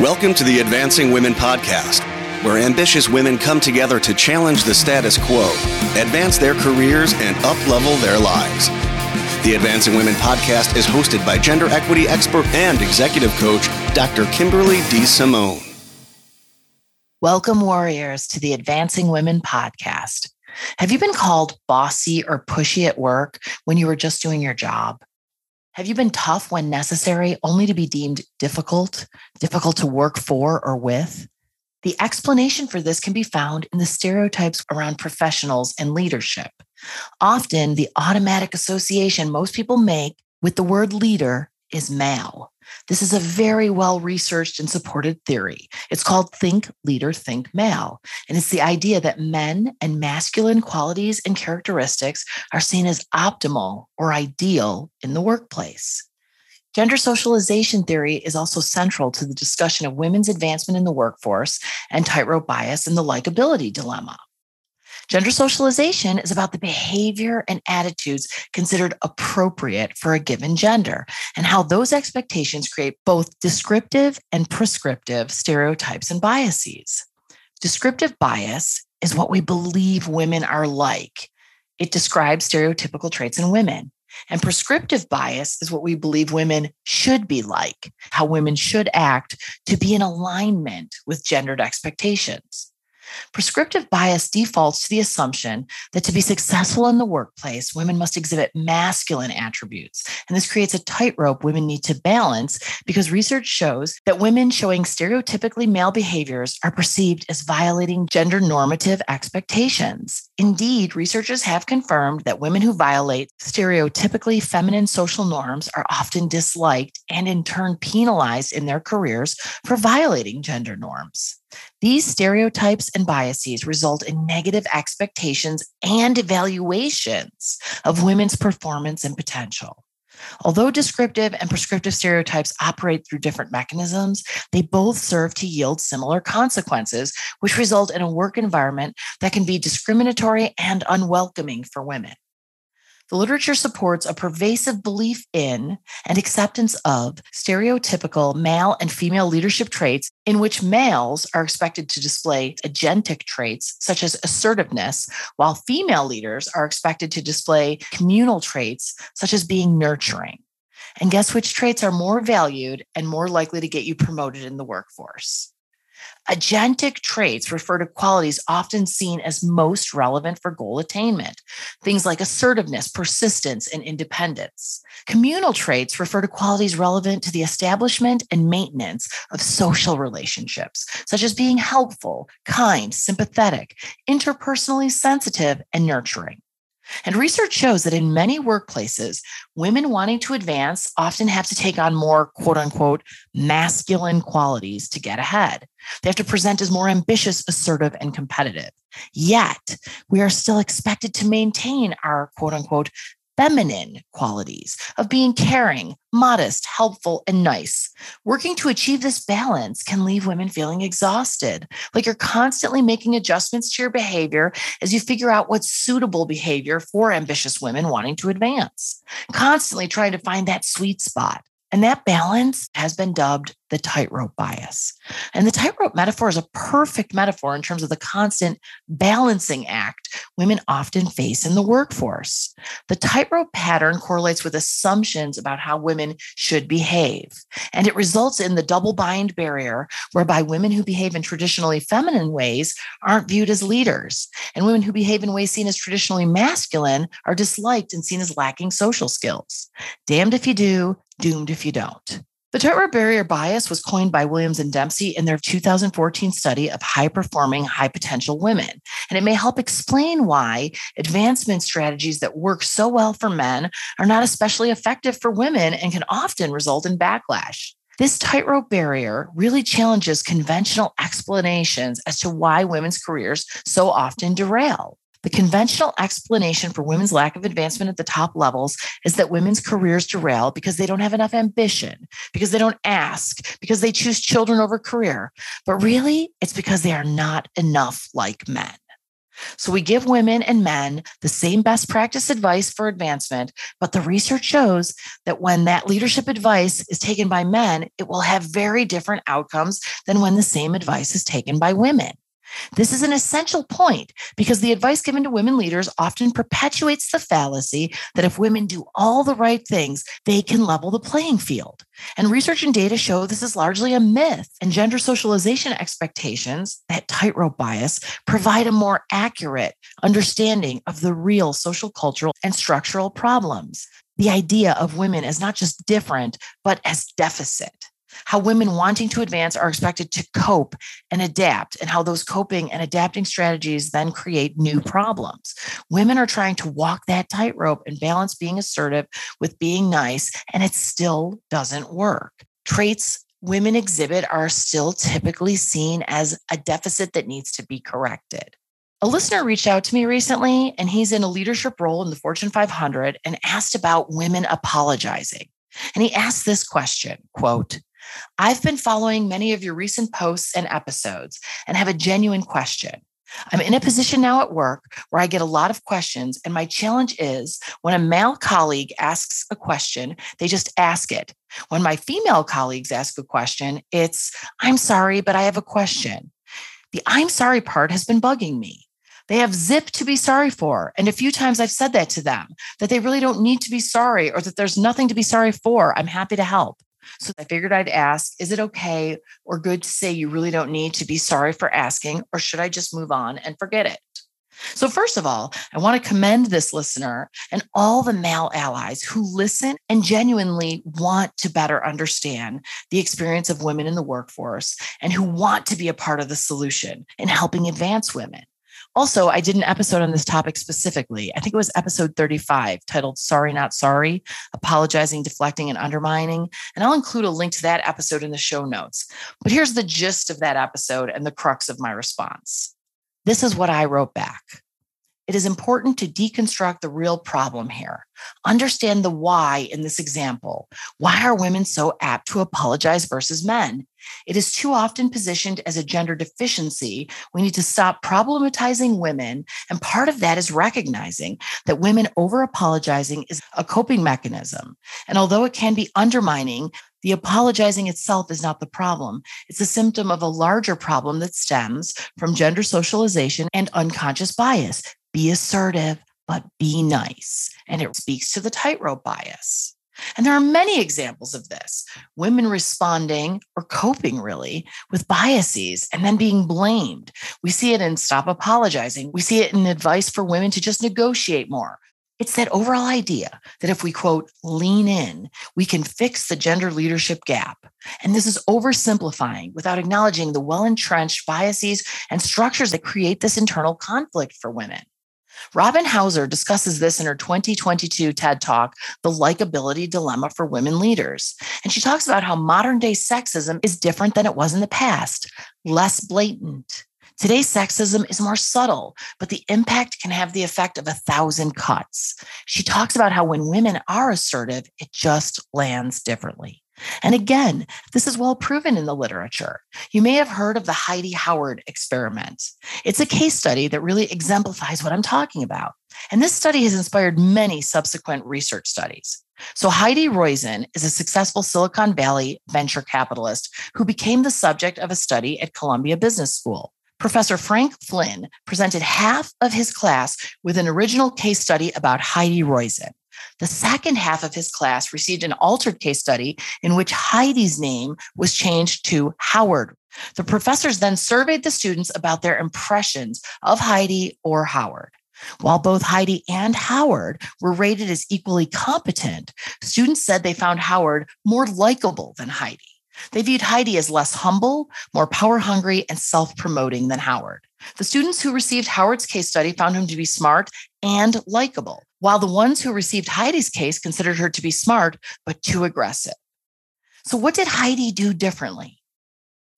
Welcome to the Advancing Women Podcast, where ambitious women come together to challenge the status quo, advance their careers, and uplevel their lives. The Advancing Women Podcast is hosted by gender equity expert and executive coach, Dr. Kimberly D. Simone. Welcome, warriors, to the Advancing Women Podcast. Have you been called bossy or pushy at work when you were just doing your job? Have you been tough when necessary, only to be deemed difficult, difficult to work for or with? The explanation for this can be found in the stereotypes around professionals and leadership. Often, the automatic association most people make with the word leader is male. This is a very well researched and supported theory. It's called Think Leader, Think Male. And it's the idea that men and masculine qualities and characteristics are seen as optimal or ideal in the workplace. Gender socialization theory is also central to the discussion of women's advancement in the workforce and tightrope bias and the likability dilemma. Gender socialization is about the behavior and attitudes considered appropriate for a given gender and how those expectations create both descriptive and prescriptive stereotypes and biases. Descriptive bias is what we believe women are like. It describes stereotypical traits in women. And prescriptive bias is what we believe women should be like, how women should act to be in alignment with gendered expectations. Prescriptive bias defaults to the assumption that to be successful in the workplace, women must exhibit masculine attributes. And this creates a tightrope women need to balance because research shows that women showing stereotypically male behaviors are perceived as violating gender normative expectations. Indeed, researchers have confirmed that women who violate stereotypically feminine social norms are often disliked and in turn penalized in their careers for violating gender norms. These stereotypes and biases result in negative expectations and evaluations of women's performance and potential. Although descriptive and prescriptive stereotypes operate through different mechanisms, they both serve to yield similar consequences, which result in a work environment that can be discriminatory and unwelcoming for women. The literature supports a pervasive belief in and acceptance of stereotypical male and female leadership traits in which males are expected to display agentic traits such as assertiveness, while female leaders are expected to display communal traits such as being nurturing. And guess which traits are more valued and more likely to get you promoted in the workforce? Agentic traits refer to qualities often seen as most relevant for goal attainment, things like assertiveness, persistence, and independence. Communal traits refer to qualities relevant to the establishment and maintenance of social relationships, such as being helpful, kind, sympathetic, interpersonally sensitive, and nurturing. And research shows that in many workplaces, women wanting to advance often have to take on more quote unquote masculine qualities to get ahead. They have to present as more ambitious, assertive, and competitive. Yet, we are still expected to maintain our quote unquote feminine qualities of being caring, modest, helpful, and nice. Working to achieve this balance can leave women feeling exhausted, like you're constantly making adjustments to your behavior as you figure out what's suitable behavior for ambitious women wanting to advance, constantly trying to find that sweet spot. And that balance has been dubbed the tightrope bias. And the tightrope metaphor is a perfect metaphor in terms of the constant balancing act women often face in the workforce. The tightrope pattern correlates with assumptions about how women should behave. And it results in the double bind barrier, whereby women who behave in traditionally feminine ways aren't viewed as leaders, and women who behave in ways seen as traditionally masculine are disliked and seen as lacking social skills. Damned if you do, doomed if you don't. The tightrope barrier bias was coined by Williams and Dempsey in their 2014 study of high performing, high potential women. And it may help explain why advancement strategies that work so well for men are not especially effective for women and can often result in backlash. This tightrope barrier really challenges conventional explanations as to why women's careers so often derail. The conventional explanation for women's lack of advancement at the top levels is that women's careers derail because they don't have enough ambition, because they don't ask, because they choose children over career. But really, it's because they are not enough like men. So we give women and men the same best practice advice for advancement, but the research shows that when that leadership advice is taken by men, it will have very different outcomes than when the same advice is taken by women. This is an essential point because the advice given to women leaders often perpetuates the fallacy that if women do all the right things, they can level the playing field. And research and data show this is largely a myth, and gender socialization expectations, that tightrope bias, provide a more accurate understanding of the real social, cultural, and structural problems. The idea of women as not just different, but as deficit how women wanting to advance are expected to cope and adapt, and how those coping and adapting strategies then create new problems. Women are trying to walk that tightrope and balance being assertive with being nice, and it still doesn't work. Traits women exhibit are still typically seen as a deficit that needs to be corrected. A listener reached out to me recently, and he's in a leadership role in the Fortune 500 and asked about women apologizing. And he asked this question quote, I've been following many of your recent posts and episodes and have a genuine question. I'm in a position now at work where I get a lot of questions, and my challenge is when a male colleague asks a question, they just ask it. When my female colleagues ask a question, it's, I'm sorry, but I have a question. The I'm sorry part has been bugging me. They have zip to be sorry for. And a few times I've said that to them that they really don't need to be sorry or that there's nothing to be sorry for. I'm happy to help. So I figured I'd ask Is it okay or good to say you really don't need to be sorry for asking, or should I just move on and forget it? So, first of all, I want to commend this listener and all the male allies who listen and genuinely want to better understand the experience of women in the workforce and who want to be a part of the solution in helping advance women. Also, I did an episode on this topic specifically. I think it was episode 35 titled Sorry Not Sorry Apologizing, Deflecting, and Undermining. And I'll include a link to that episode in the show notes. But here's the gist of that episode and the crux of my response. This is what I wrote back. It is important to deconstruct the real problem here. Understand the why in this example. Why are women so apt to apologize versus men? It is too often positioned as a gender deficiency. We need to stop problematizing women. And part of that is recognizing that women over apologizing is a coping mechanism. And although it can be undermining, the apologizing itself is not the problem. It's a symptom of a larger problem that stems from gender socialization and unconscious bias be assertive, but be nice. And it speaks to the tightrope bias. And there are many examples of this women responding or coping really with biases and then being blamed. We see it in Stop Apologizing. We see it in advice for women to just negotiate more. It's that overall idea that if we quote, lean in, we can fix the gender leadership gap. And this is oversimplifying without acknowledging the well entrenched biases and structures that create this internal conflict for women. Robin Hauser discusses this in her 2022 TED Talk, The Likability Dilemma for Women Leaders. And she talks about how modern day sexism is different than it was in the past, less blatant. Today's sexism is more subtle, but the impact can have the effect of a thousand cuts. She talks about how when women are assertive, it just lands differently. And again, this is well proven in the literature. You may have heard of the Heidi Howard experiment. It's a case study that really exemplifies what I'm talking about. And this study has inspired many subsequent research studies. So, Heidi Roizen is a successful Silicon Valley venture capitalist who became the subject of a study at Columbia Business School. Professor Frank Flynn presented half of his class with an original case study about Heidi Roizen. The second half of his class received an altered case study in which Heidi's name was changed to Howard. The professors then surveyed the students about their impressions of Heidi or Howard. While both Heidi and Howard were rated as equally competent, students said they found Howard more likable than Heidi. They viewed Heidi as less humble, more power hungry, and self promoting than Howard. The students who received Howard's case study found him to be smart and likable, while the ones who received Heidi's case considered her to be smart, but too aggressive. So, what did Heidi do differently?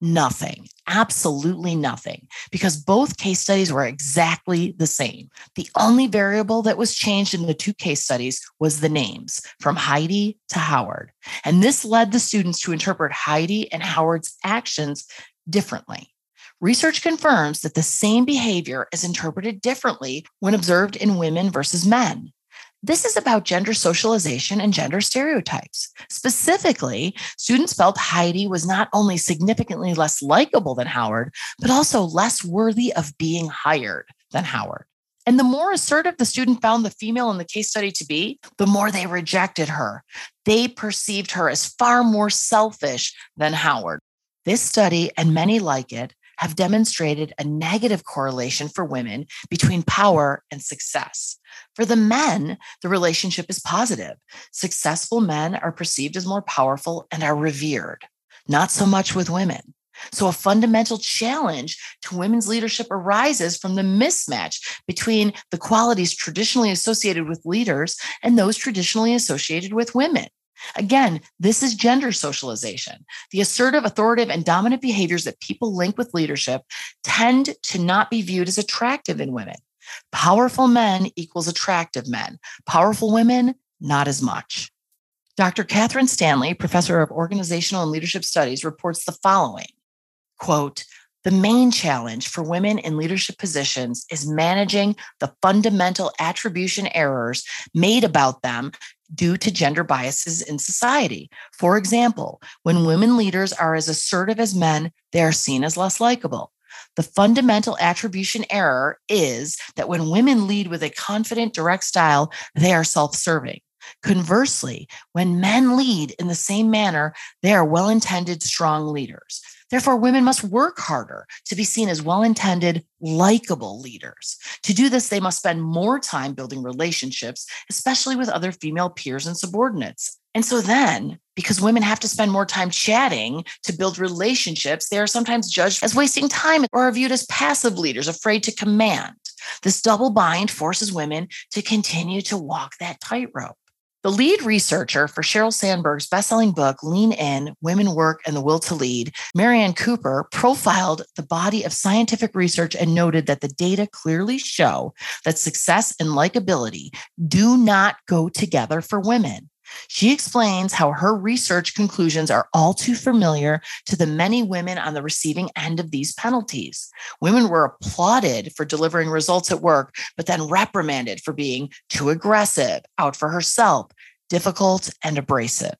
Nothing, absolutely nothing, because both case studies were exactly the same. The only variable that was changed in the two case studies was the names from Heidi to Howard. And this led the students to interpret Heidi and Howard's actions differently. Research confirms that the same behavior is interpreted differently when observed in women versus men. This is about gender socialization and gender stereotypes. Specifically, students felt Heidi was not only significantly less likable than Howard, but also less worthy of being hired than Howard. And the more assertive the student found the female in the case study to be, the more they rejected her. They perceived her as far more selfish than Howard. This study and many like it have demonstrated a negative correlation for women between power and success. For the men, the relationship is positive. Successful men are perceived as more powerful and are revered, not so much with women. So, a fundamental challenge to women's leadership arises from the mismatch between the qualities traditionally associated with leaders and those traditionally associated with women. Again, this is gender socialization. The assertive, authoritative, and dominant behaviors that people link with leadership tend to not be viewed as attractive in women. Powerful men equals attractive men, powerful women, not as much. Dr. Catherine Stanley, professor of organizational and leadership studies, reports the following quote, the main challenge for women in leadership positions is managing the fundamental attribution errors made about them due to gender biases in society. For example, when women leaders are as assertive as men, they are seen as less likable. The fundamental attribution error is that when women lead with a confident, direct style, they are self serving. Conversely, when men lead in the same manner, they are well intended, strong leaders. Therefore, women must work harder to be seen as well intended, likable leaders. To do this, they must spend more time building relationships, especially with other female peers and subordinates. And so then, because women have to spend more time chatting to build relationships, they are sometimes judged as wasting time or are viewed as passive leaders, afraid to command. This double bind forces women to continue to walk that tightrope. The lead researcher for Sheryl Sandberg's best-selling book, Lean In, Women Work and the Will to Lead, Marianne Cooper profiled the body of scientific research and noted that the data clearly show that success and likability do not go together for women. She explains how her research conclusions are all too familiar to the many women on the receiving end of these penalties. Women were applauded for delivering results at work, but then reprimanded for being too aggressive, out for herself, difficult, and abrasive.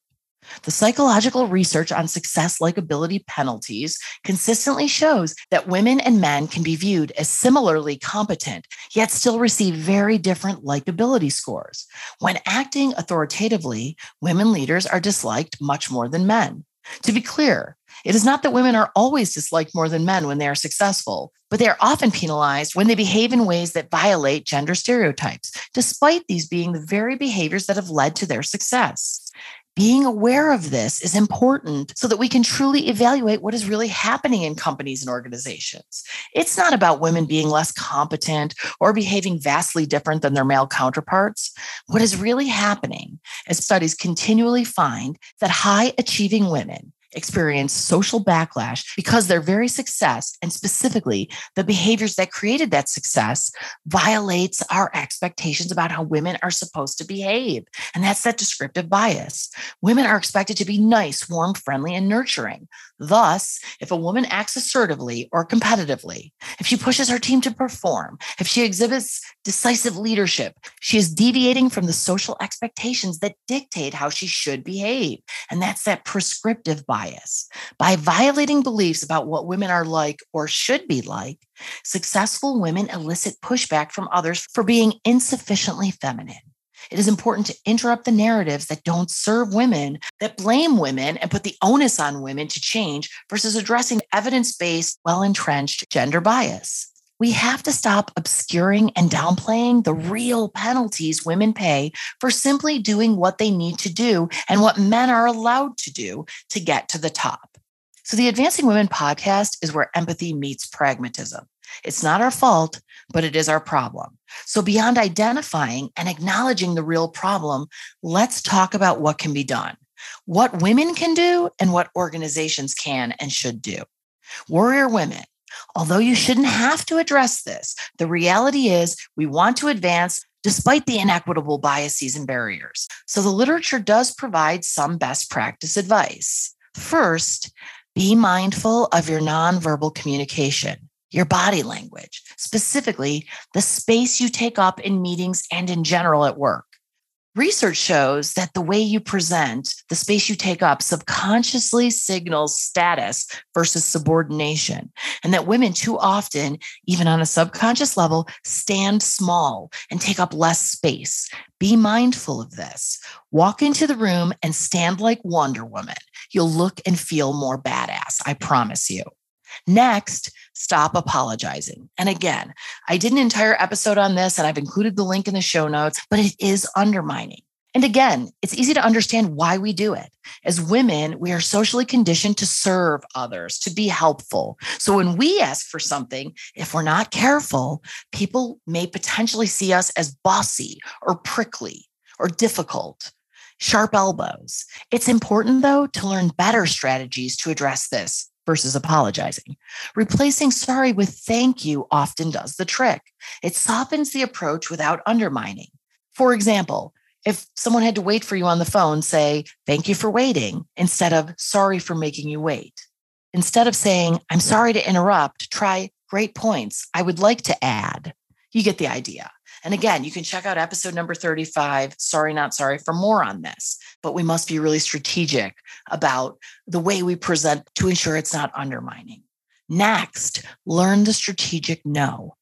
The psychological research on success likability penalties consistently shows that women and men can be viewed as similarly competent, yet still receive very different likability scores. When acting authoritatively, women leaders are disliked much more than men. To be clear, it is not that women are always disliked more than men when they are successful, but they are often penalized when they behave in ways that violate gender stereotypes, despite these being the very behaviors that have led to their success being aware of this is important so that we can truly evaluate what is really happening in companies and organizations. It's not about women being less competent or behaving vastly different than their male counterparts. What is really happening as studies continually find that high achieving women experience social backlash because their very success and specifically the behaviors that created that success violates our expectations about how women are supposed to behave. And that's that descriptive bias. Women are expected to be nice, warm, friendly, and nurturing. Thus, if a woman acts assertively or competitively, if she pushes her team to perform, if she exhibits decisive leadership, she is deviating from the social expectations that dictate how she should behave. And that's that prescriptive bias. By violating beliefs about what women are like or should be like, successful women elicit pushback from others for being insufficiently feminine. It is important to interrupt the narratives that don't serve women, that blame women and put the onus on women to change versus addressing evidence based, well entrenched gender bias. We have to stop obscuring and downplaying the real penalties women pay for simply doing what they need to do and what men are allowed to do to get to the top. So, the Advancing Women podcast is where empathy meets pragmatism. It's not our fault, but it is our problem. So, beyond identifying and acknowledging the real problem, let's talk about what can be done, what women can do, and what organizations can and should do. Warrior women, although you shouldn't have to address this, the reality is we want to advance despite the inequitable biases and barriers. So, the literature does provide some best practice advice. First, Be mindful of your nonverbal communication, your body language, specifically the space you take up in meetings and in general at work. Research shows that the way you present, the space you take up, subconsciously signals status versus subordination. And that women too often, even on a subconscious level, stand small and take up less space. Be mindful of this. Walk into the room and stand like Wonder Woman. You'll look and feel more badass, I promise you. Next, stop apologizing. And again, I did an entire episode on this and I've included the link in the show notes, but it is undermining. And again, it's easy to understand why we do it. As women, we are socially conditioned to serve others, to be helpful. So when we ask for something, if we're not careful, people may potentially see us as bossy or prickly or difficult, sharp elbows. It's important, though, to learn better strategies to address this versus apologizing. Replacing sorry with thank you often does the trick. It softens the approach without undermining. For example, if someone had to wait for you on the phone, say, thank you for waiting, instead of sorry for making you wait. Instead of saying, I'm sorry to interrupt, try great points. I would like to add. You get the idea. And again, you can check out episode number 35, Sorry Not Sorry, for more on this. But we must be really strategic about the way we present to ensure it's not undermining. Next, learn the strategic no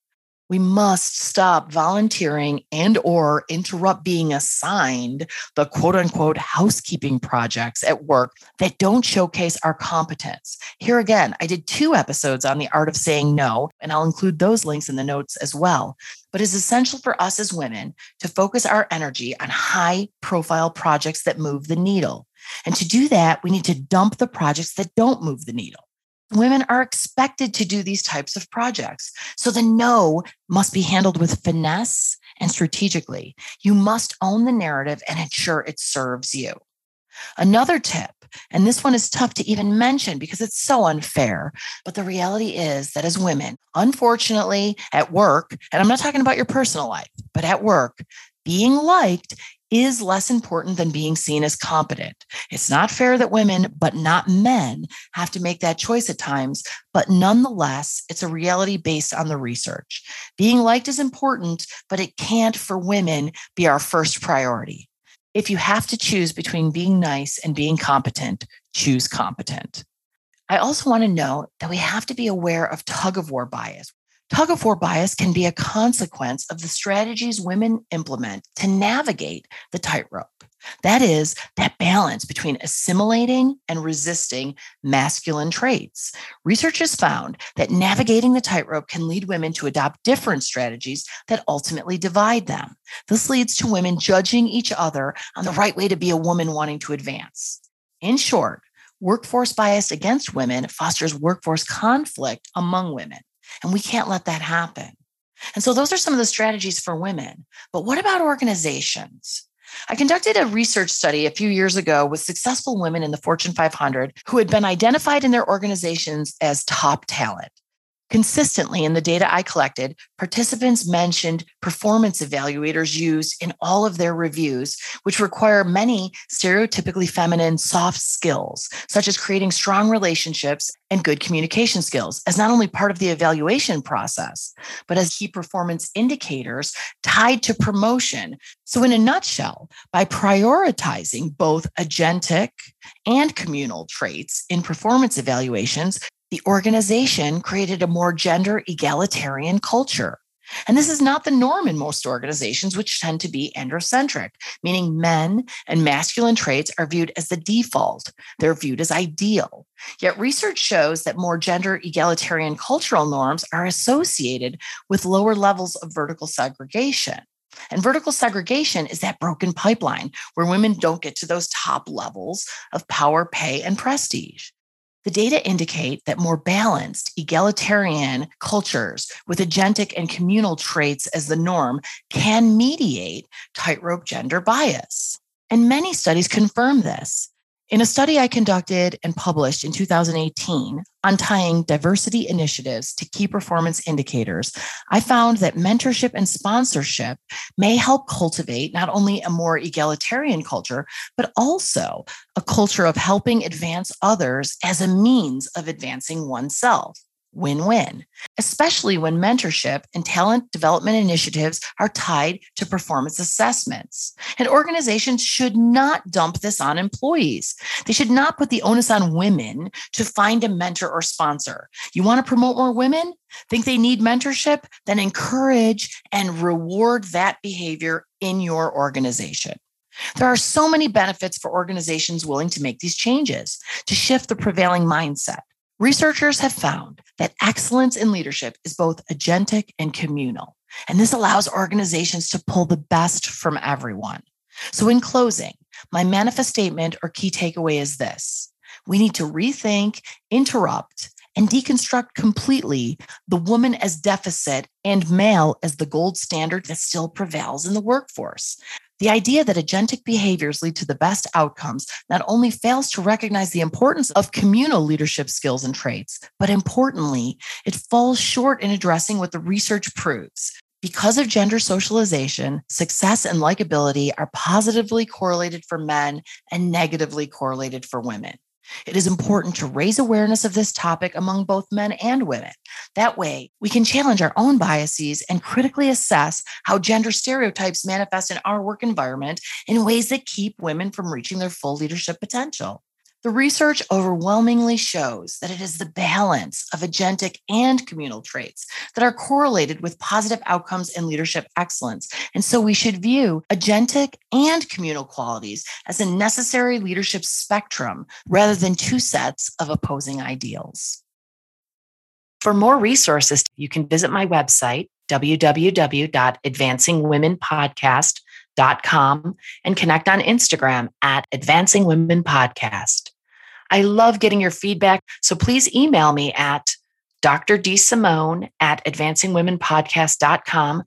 we must stop volunteering and or interrupt being assigned the quote unquote housekeeping projects at work that don't showcase our competence. Here again i did two episodes on the art of saying no and i'll include those links in the notes as well. But it's essential for us as women to focus our energy on high profile projects that move the needle. And to do that we need to dump the projects that don't move the needle women are expected to do these types of projects. So the no must be handled with finesse and strategically. You must own the narrative and ensure it serves you. Another tip, and this one is tough to even mention because it's so unfair, but the reality is that as women, unfortunately, at work, and I'm not talking about your personal life, but at work, being liked is less important than being seen as competent. It's not fair that women, but not men, have to make that choice at times, but nonetheless, it's a reality based on the research. Being liked is important, but it can't for women be our first priority. If you have to choose between being nice and being competent, choose competent. I also want to note that we have to be aware of tug of war bias. Tug of war bias can be a consequence of the strategies women implement to navigate the tightrope. That is, that balance between assimilating and resisting masculine traits. Research has found that navigating the tightrope can lead women to adopt different strategies that ultimately divide them. This leads to women judging each other on the right way to be a woman wanting to advance. In short, workforce bias against women fosters workforce conflict among women. And we can't let that happen. And so those are some of the strategies for women. But what about organizations? I conducted a research study a few years ago with successful women in the Fortune 500 who had been identified in their organizations as top talent. Consistently in the data I collected, participants mentioned performance evaluators used in all of their reviews, which require many stereotypically feminine soft skills, such as creating strong relationships and good communication skills, as not only part of the evaluation process, but as key performance indicators tied to promotion. So, in a nutshell, by prioritizing both agentic and communal traits in performance evaluations, the organization created a more gender egalitarian culture. And this is not the norm in most organizations, which tend to be androcentric, meaning men and masculine traits are viewed as the default. They're viewed as ideal. Yet research shows that more gender egalitarian cultural norms are associated with lower levels of vertical segregation. And vertical segregation is that broken pipeline where women don't get to those top levels of power, pay, and prestige. The data indicate that more balanced, egalitarian cultures with agentic and communal traits as the norm can mediate tightrope gender bias. And many studies confirm this. In a study I conducted and published in 2018 on tying diversity initiatives to key performance indicators, I found that mentorship and sponsorship may help cultivate not only a more egalitarian culture, but also a culture of helping advance others as a means of advancing oneself win win, especially when mentorship and talent development initiatives are tied to performance assessments. And organizations should not dump this on employees. They should not put the onus on women to find a mentor or sponsor. You want to promote more women? Think they need mentorship? Then encourage and reward that behavior in your organization. There are so many benefits for organizations willing to make these changes to shift the prevailing mindset. Researchers have found that excellence in leadership is both agentic and communal, and this allows organizations to pull the best from everyone. So, in closing, my manifest statement or key takeaway is this we need to rethink, interrupt, and deconstruct completely the woman as deficit and male as the gold standard that still prevails in the workforce. The idea that agentic behaviors lead to the best outcomes not only fails to recognize the importance of communal leadership skills and traits, but importantly, it falls short in addressing what the research proves. Because of gender socialization, success and likability are positively correlated for men and negatively correlated for women. It is important to raise awareness of this topic among both men and women. That way, we can challenge our own biases and critically assess how gender stereotypes manifest in our work environment in ways that keep women from reaching their full leadership potential. The research overwhelmingly shows that it is the balance of agentic and communal traits that are correlated with positive outcomes and leadership excellence. And so we should view agentic and communal qualities as a necessary leadership spectrum rather than two sets of opposing ideals. For more resources, you can visit my website, www.advancingwomenpodcast.com and connect on Instagram at Advancing Women Podcast. I love getting your feedback. So please email me at Dr. D. Simone at advancingwomenpodcast.com.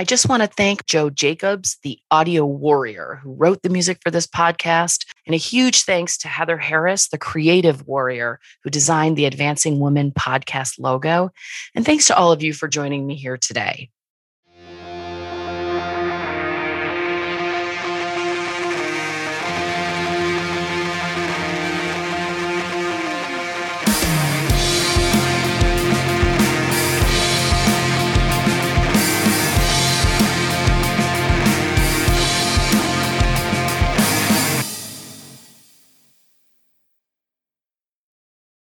I just want to thank Joe Jacobs, the audio warrior who wrote the music for this podcast. And a huge thanks to Heather Harris, the creative warrior who designed the Advancing Women podcast logo. And thanks to all of you for joining me here today.